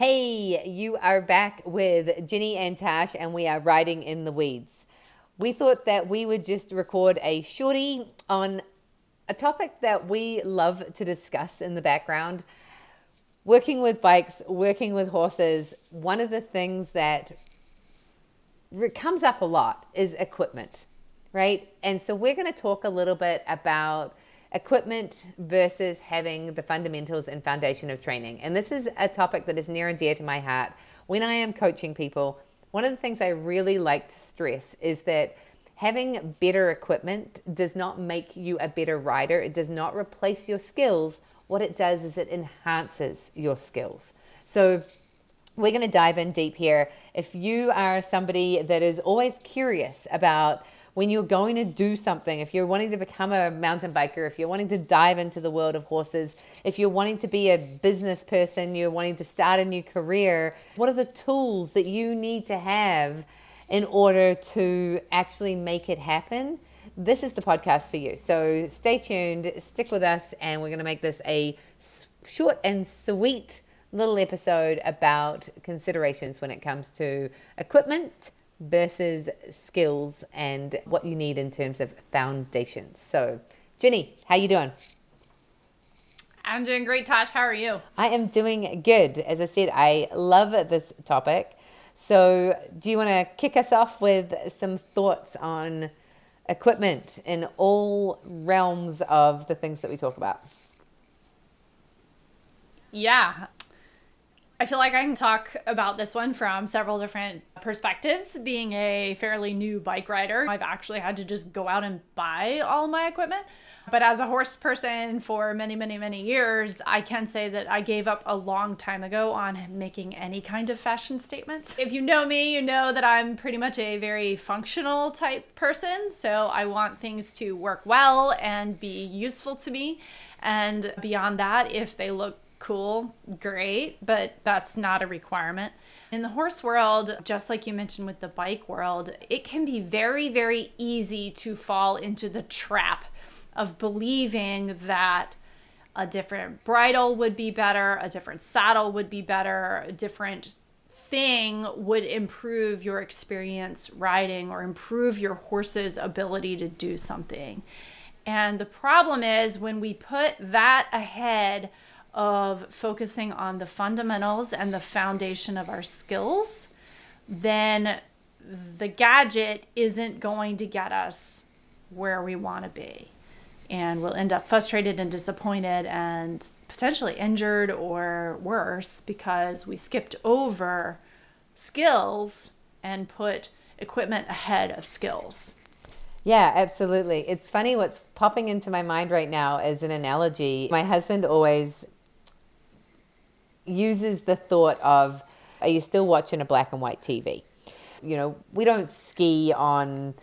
Hey, you are back with Ginny and Tash, and we are riding in the weeds. We thought that we would just record a shorty on a topic that we love to discuss in the background working with bikes, working with horses. One of the things that comes up a lot is equipment, right? And so we're going to talk a little bit about equipment versus having the fundamentals and foundation of training. And this is a topic that is near and dear to my heart. When I am coaching people, one of the things I really like to stress is that having better equipment does not make you a better rider. It does not replace your skills. What it does is it enhances your skills. So we're going to dive in deep here. If you are somebody that is always curious about when you're going to do something, if you're wanting to become a mountain biker, if you're wanting to dive into the world of horses, if you're wanting to be a business person, you're wanting to start a new career, what are the tools that you need to have in order to actually make it happen? This is the podcast for you. So stay tuned, stick with us, and we're going to make this a short and sweet little episode about considerations when it comes to equipment versus skills and what you need in terms of foundations. So, Ginny, how you doing? I'm doing great, Tash. How are you? I am doing good. As I said, I love this topic. So, do you want to kick us off with some thoughts on equipment in all realms of the things that we talk about? Yeah. I feel like I can talk about this one from several different perspectives. Being a fairly new bike rider, I've actually had to just go out and buy all my equipment. But as a horse person for many, many, many years, I can say that I gave up a long time ago on making any kind of fashion statement. If you know me, you know that I'm pretty much a very functional type person. So I want things to work well and be useful to me. And beyond that, if they look cool, great, but that's not a requirement. In the horse world, just like you mentioned with the bike world, it can be very, very easy to fall into the trap of believing that a different bridle would be better, a different saddle would be better, a different thing would improve your experience riding or improve your horse's ability to do something. And the problem is when we put that ahead of focusing on the fundamentals and the foundation of our skills, then the gadget isn't going to get us where we want to be. And we'll end up frustrated and disappointed and potentially injured or worse because we skipped over skills and put equipment ahead of skills. Yeah, absolutely. It's funny what's popping into my mind right now as an analogy. My husband always uses the thought of, are you still watching a black and white TV? You know, we don't ski on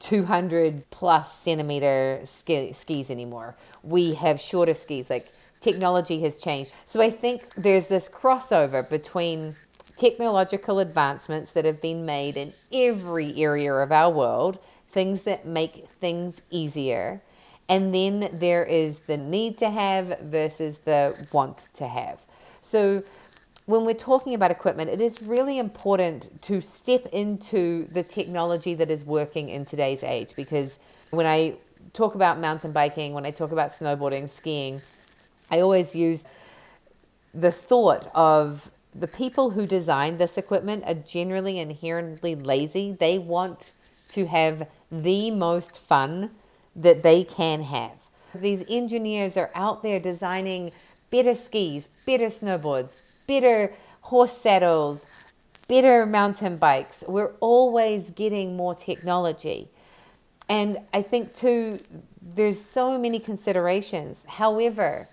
200 plus centimeter ski, skis anymore. We have shorter skis. Like technology has changed. So I think there's this crossover between technological advancements that have been made in every area of our world, things that make things easier. And then there is the need to have versus the want to have. So when we're talking about equipment, it is really important to step into the technology that is working in today's age because when I talk about mountain biking, when I talk about snowboarding, skiing, I always use the thought of the people who design this equipment are generally inherently lazy. They want to have the most fun that they can have. These engineers are out there designing better skis, better snowboards, better horse saddles, better mountain bikes. We're always getting more technology. And I think, too, there's so many considerations. However,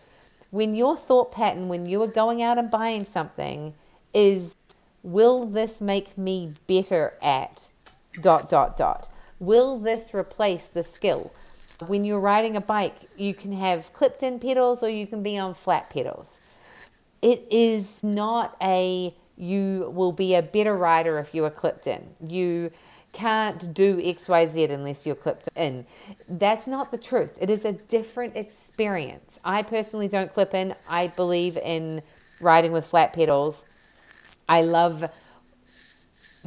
when your thought pattern, when you are going out and buying something, is will this make me better at dot, dot, dot? Will this replace the skill? When you're riding a bike, you can have clipped in pedals or you can be on flat pedals. It is not a you will be a better rider if you are clipped in. You can't do XYZ unless you're clipped in. That's not the truth. It is a different experience. I personally don't clip in. I believe in riding with flat pedals. I love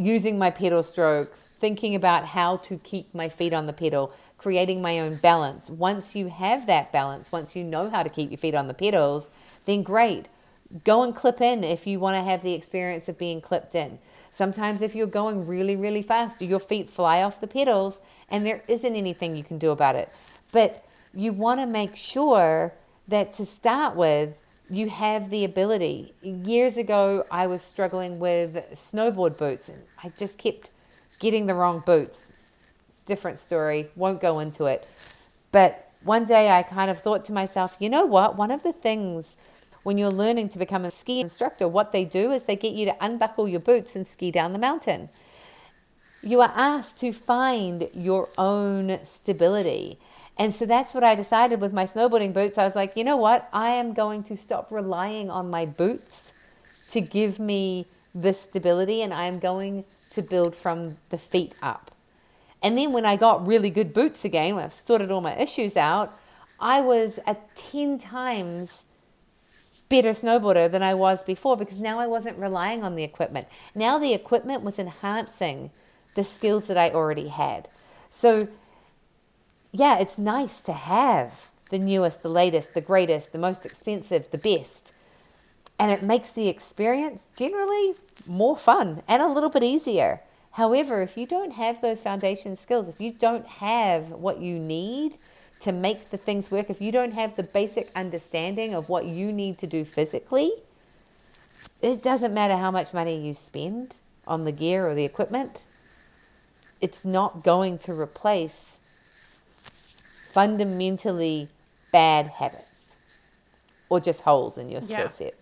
using my pedal strokes, thinking about how to keep my feet on the pedal, creating my own balance. Once you have that balance, once you know how to keep your feet on the pedals, then great. Go and clip in if you want to have the experience of being clipped in. Sometimes, if you're going really, really fast, your feet fly off the pedals and there isn't anything you can do about it. But you want to make sure that to start with, you have the ability. Years ago, I was struggling with snowboard boots and I just kept getting the wrong boots. Different story, won't go into it. But one day I kind of thought to myself, you know what? One of the things when you're learning to become a ski instructor, what they do is they get you to unbuckle your boots and ski down the mountain. You are asked to find your own stability. And so that's what I decided with my snowboarding boots. I was like, you know what? I am going to stop relying on my boots to give me this stability, and I'm going to build from the feet up. And then when I got really good boots again, when I've sorted all my issues out, I was a 10 times better snowboarder than I was before because now I wasn't relying on the equipment. Now the equipment was enhancing the skills that I already had. So, yeah, it's nice to have the newest, the latest, the greatest, the most expensive, the best. And it makes the experience generally more fun and a little bit easier. However, if you don't have those foundation skills, if you don't have what you need to make the things work, if you don't have the basic understanding of what you need to do physically, it doesn't matter how much money you spend on the gear or the equipment, it's not going to replace fundamentally bad habits or just holes in your skill Yeah. set.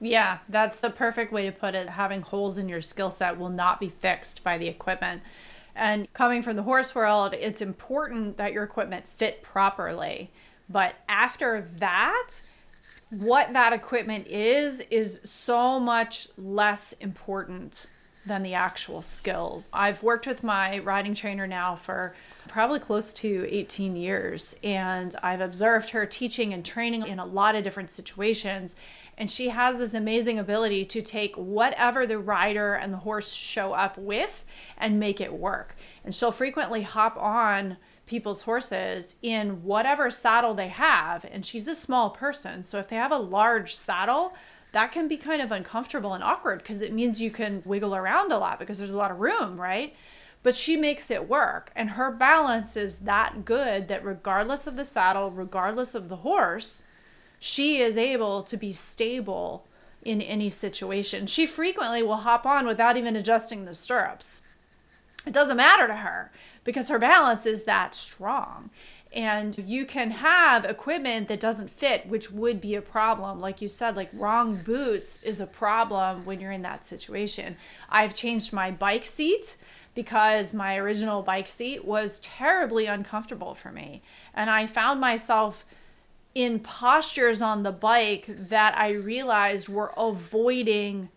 Yeah, that's the perfect way to put it. Having holes in your skill set will not be fixed by the equipment. And coming from the horse world, it's important that your equipment fit properly. But after that, what that equipment is, is so much less important than the actual skills. I've worked with my riding trainer now for probably close to 18 years, and I've observed her teaching and training in a lot of different situations. And she has this amazing ability to take whatever the rider and the horse show up with and make it work. And she'll frequently hop on people's horses in whatever saddle they have. And she's a small person. So if they have a large saddle, that can be kind of uncomfortable and awkward because it means you can wiggle around a lot because there's a lot of room, right? But she makes it work. And her balance is that good that regardless of the saddle, regardless of the horse, she is able to be stable in any situation. She frequently will hop on without even adjusting the stirrups. It doesn't matter to her because her balance is that strong. And you can have equipment that doesn't fit, which would be a problem. Like you said, like wrong boots is a problem when you're in that situation. I've changed my bike seat because my original bike seat was terribly uncomfortable for me. And I found myself in postures on the bike that I realized were avoiding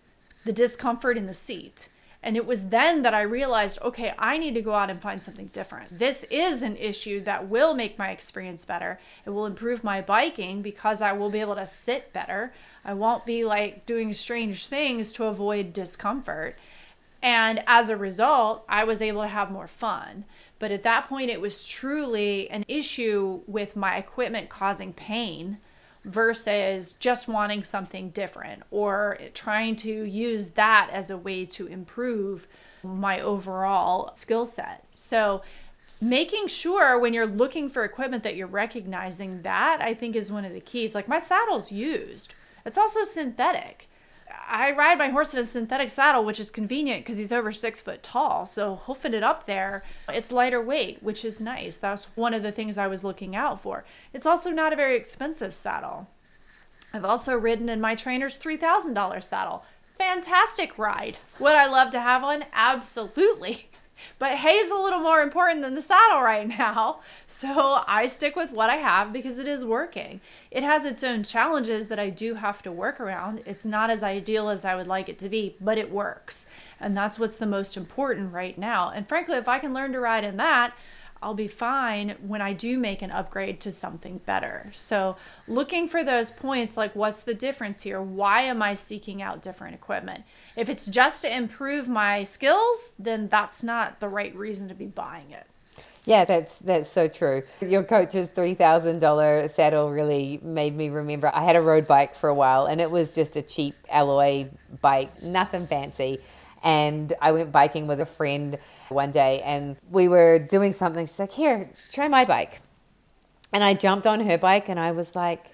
the discomfort in the seat. And it was then that I realized, okay, I need to go out and find something different. This is an issue that will make my experience better. It will improve my biking because I will be able to sit better. I won't be like doing strange things to avoid discomfort. And as a result, I was able to have more fun. But at that point, it was truly an issue with my equipment causing pain versus just wanting something different or trying to use that as a way to improve my overall skill set. So, making sure when you're looking for equipment that you're recognizing that, I think is one of the keys. Like my saddle's used, it's also synthetic. I ride my horse in a synthetic saddle, which is convenient because he's over six foot tall. So hoofing it up there, it's lighter weight, which is nice. That's one of the things I was looking out for. It's also not a very expensive saddle. I've also ridden in my trainer's $3,000 saddle. Fantastic ride. Would I love to have one? Absolutely. But hay is a little more important than the saddle right now. So I stick with what I have because it is working. It has its own challenges that I do have to work around. It's not as ideal as I would like it to be, but it works. And that's what's the most important right now. And frankly, if I can learn to ride in that, I'll be fine when I do make an upgrade to something better. So, looking for those points like what's the difference here? Why am I seeking out different equipment? If it's just to improve my skills, then that's not the right reason to be buying it. Yeah, that's that's so true. Your coach's three thousand dollar saddle really made me remember. I had a road bike for a while, and it was just a cheap alloy bike, nothing fancy. And I went biking with a friend one day, and we were doing something. She's like, "Here, try my bike," and I jumped on her bike, and I was like,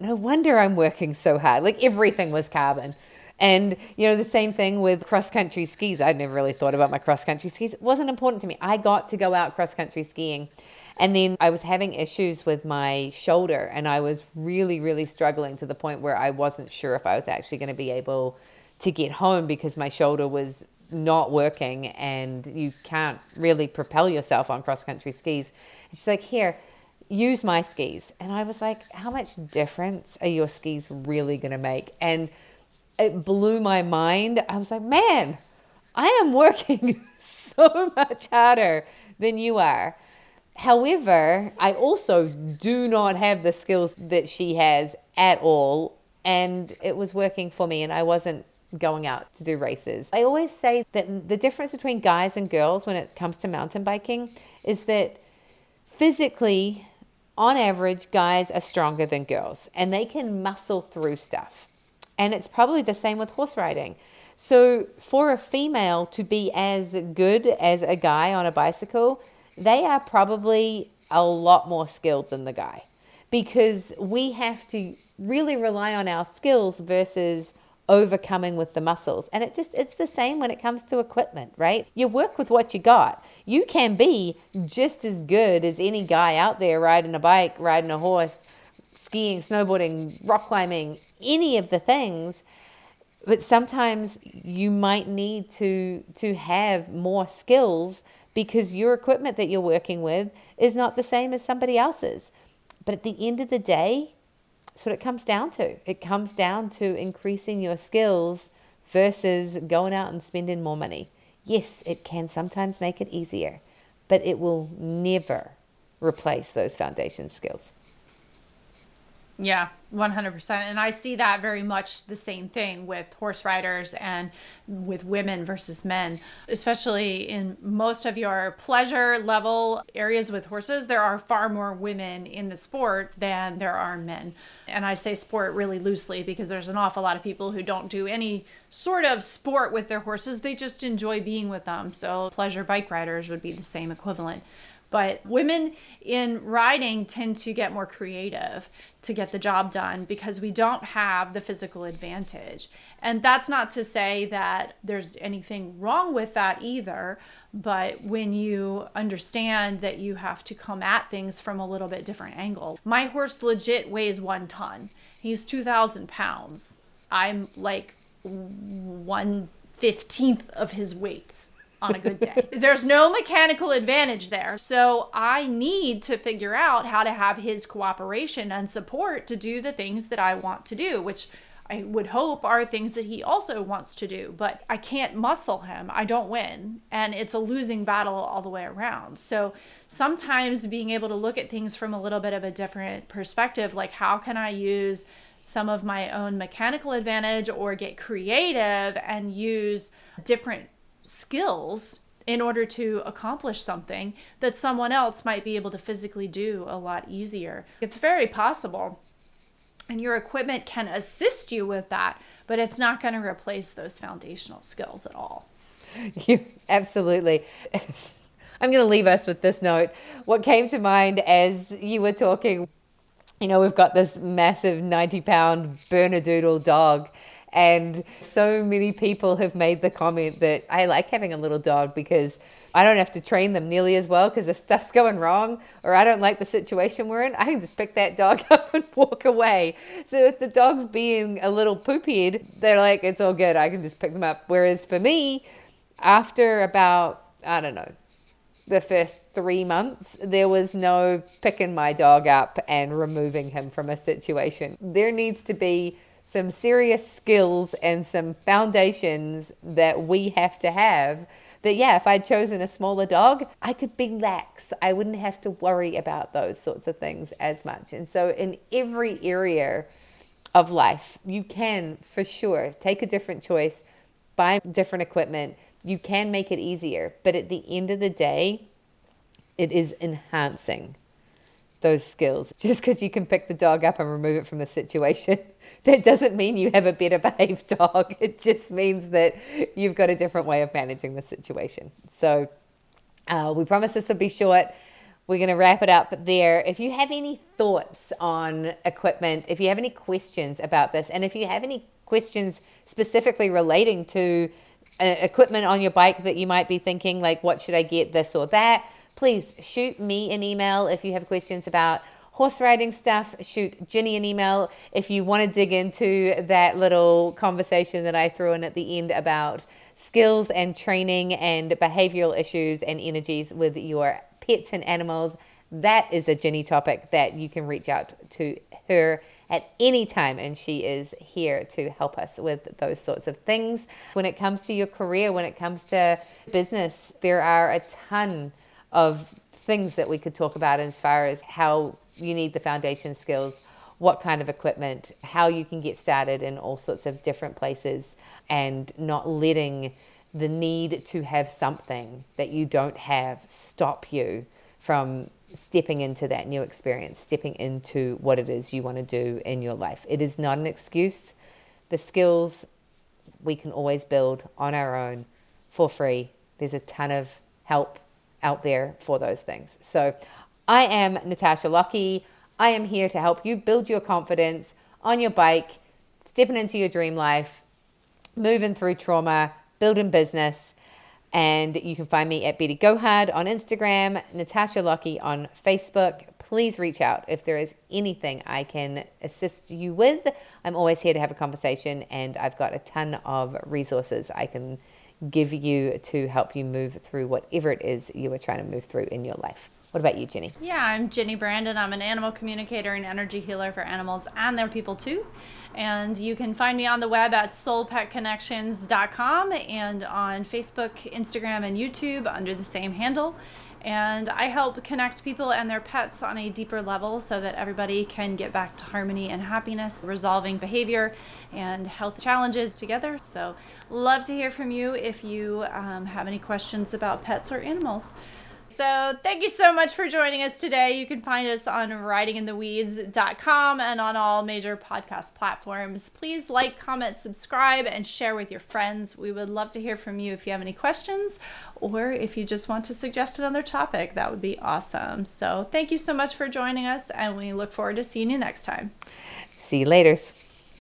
"No wonder I'm working so hard." Like everything was carbon. And, you know, the same thing with cross country skis. I'd never really thought about my cross country skis. It wasn't important to me. I got to go out cross country skiing. And then I was having issues with my shoulder and I was really, really struggling to the point where I wasn't sure if I was actually going to be able to get home because my shoulder was not working and you can't really propel yourself on cross country skis. And she's like, Here, use my skis. And I was like, How much difference are your skis really going to make? And it blew my mind. I was like, man, I am working so much harder than you are. However, I also do not have the skills that she has at all. And it was working for me, and I wasn't going out to do races. I always say that the difference between guys and girls when it comes to mountain biking is that physically, on average, guys are stronger than girls and they can muscle through stuff. And it's probably the same with horse riding. So, for a female to be as good as a guy on a bicycle, they are probably a lot more skilled than the guy because we have to really rely on our skills versus overcoming with the muscles. And it just it's the same when it comes to equipment, right? You work with what you got. You can be just as good as any guy out there riding a bike, riding a horse, skiing, snowboarding, rock climbing, any of the things but sometimes you might need to to have more skills because your equipment that you're working with is not the same as somebody else's but at the end of the day that's what it comes down to. It comes down to increasing your skills versus going out and spending more money. Yes it can sometimes make it easier but it will never replace those foundation skills yeah, 100%. And I see that very much the same thing with horse riders and with women versus men, especially in most of your pleasure level areas with horses. There are far more women in the sport than there are men. And I say sport really loosely because there's an awful lot of people who don't do any sort of sport with their horses, they just enjoy being with them. So, pleasure bike riders would be the same equivalent. But women in riding tend to get more creative to get the job done because we don't have the physical advantage. And that's not to say that there's anything wrong with that either. But when you understand that you have to come at things from a little bit different angle, my horse legit weighs one ton. He's 2,000 pounds. I'm like one fifteenth of his weight on a good day. There's no mechanical advantage there. So I need to figure out how to have his cooperation and support to do the things that I want to do, which I would hope are things that he also wants to do, but I can't muscle him. I don't win. And it's a losing battle all the way around. So sometimes being able to look at things from a little bit of a different perspective, like how can I use some of my own mechanical advantage or get creative and use different skills in order to accomplish something that someone else might be able to physically do a lot easier. It's very possible. And your equipment can assist you with that, but it's not going to replace those foundational skills at all. absolutely. I'm going to leave us with this note. What came to mind as you were talking, you know, we've got this massive 90 pound Bernedoodle dog and so many people have made the comment that I like having a little dog because I don't have to train them nearly as well because if stuff's going wrong or I don't like the situation we're in, I can just pick that dog up and walk away. So if the dog's being a little poopy, they're like, it's all good. I can just pick them up. Whereas for me, after about, I don't know, the first three months, there was no picking my dog up and removing him from a situation. There needs to be some serious skills and some foundations that we have to have that, yeah, if I'd chosen a smaller dog, I could be lax. I wouldn't have to worry about those sorts of things as much. And so, in every area of life, you can for sure take a different choice, buy different equipment. You can make it easier. But at the end of the day, it is enhancing those skills. Just because you can pick the dog up and remove it from the situation, that doesn't mean you have a better behaved dog. It just means that you've got a different way of managing the situation. So uh, we promise this will be short. We're going to wrap it up there. If you have any thoughts on equipment, if you have any questions about this, and if you have any questions specifically relating to uh, equipment on your bike that you might be thinking, like, what should I get, this or that, please shoot me an email if you have questions about horse riding stuff. Shoot Ginny an email if you want to dig into that little conversation that I threw in at the end about skills and training and behavioral issues and energies with your pets and animals. That is a Ginny topic that you can reach out to her at any time, and she is here to help us with those sorts of things. When it comes to your career, when it comes to business, there are a ton of things that we could talk about as far as how you need the foundation skills, what kind of equipment, how you can get started in all sorts of different places, and not letting the need to have something that you don't have stop you from stepping into that new experience, stepping into what it is you want to do in your life. It is not an excuse. The skills we can always build on our own for free. There's a ton of help out there for those things. So I am Natasha Lockie. I am here to help you build your confidence on your bike, stepping into your dream life, moving through trauma, building business. And you can find me at Betty Gohard on Instagram, Natasha Lockie on Facebook. Please reach out if there is anything I can assist you with. I'm always here to have a conversation, and I've got a ton of resources I can give you to help you move through whatever it is you are trying to move through in your life. What about you, Ginny? Yeah, I'm Ginny Brandon. I'm an animal communicator and energy healer for animals and their people too. And you can find me on the web at soulpetconnections.com and on Facebook, Instagram, and YouTube under the same handle. And I help connect people and their pets on a deeper level so that everybody can get back to harmony and happiness, resolving behavior and health challenges together. So, love to hear from you if you um, have any questions about pets or animals. So, thank you so much for joining us today. You can find us on ridingintheweeds.com and on all major podcast platforms. Please like, comment, subscribe, and share with your friends. We would love to hear from you if you have any questions or if you just want to suggest another topic. That would be awesome. So, thank you so much for joining us, and we look forward to seeing you next time. See you later.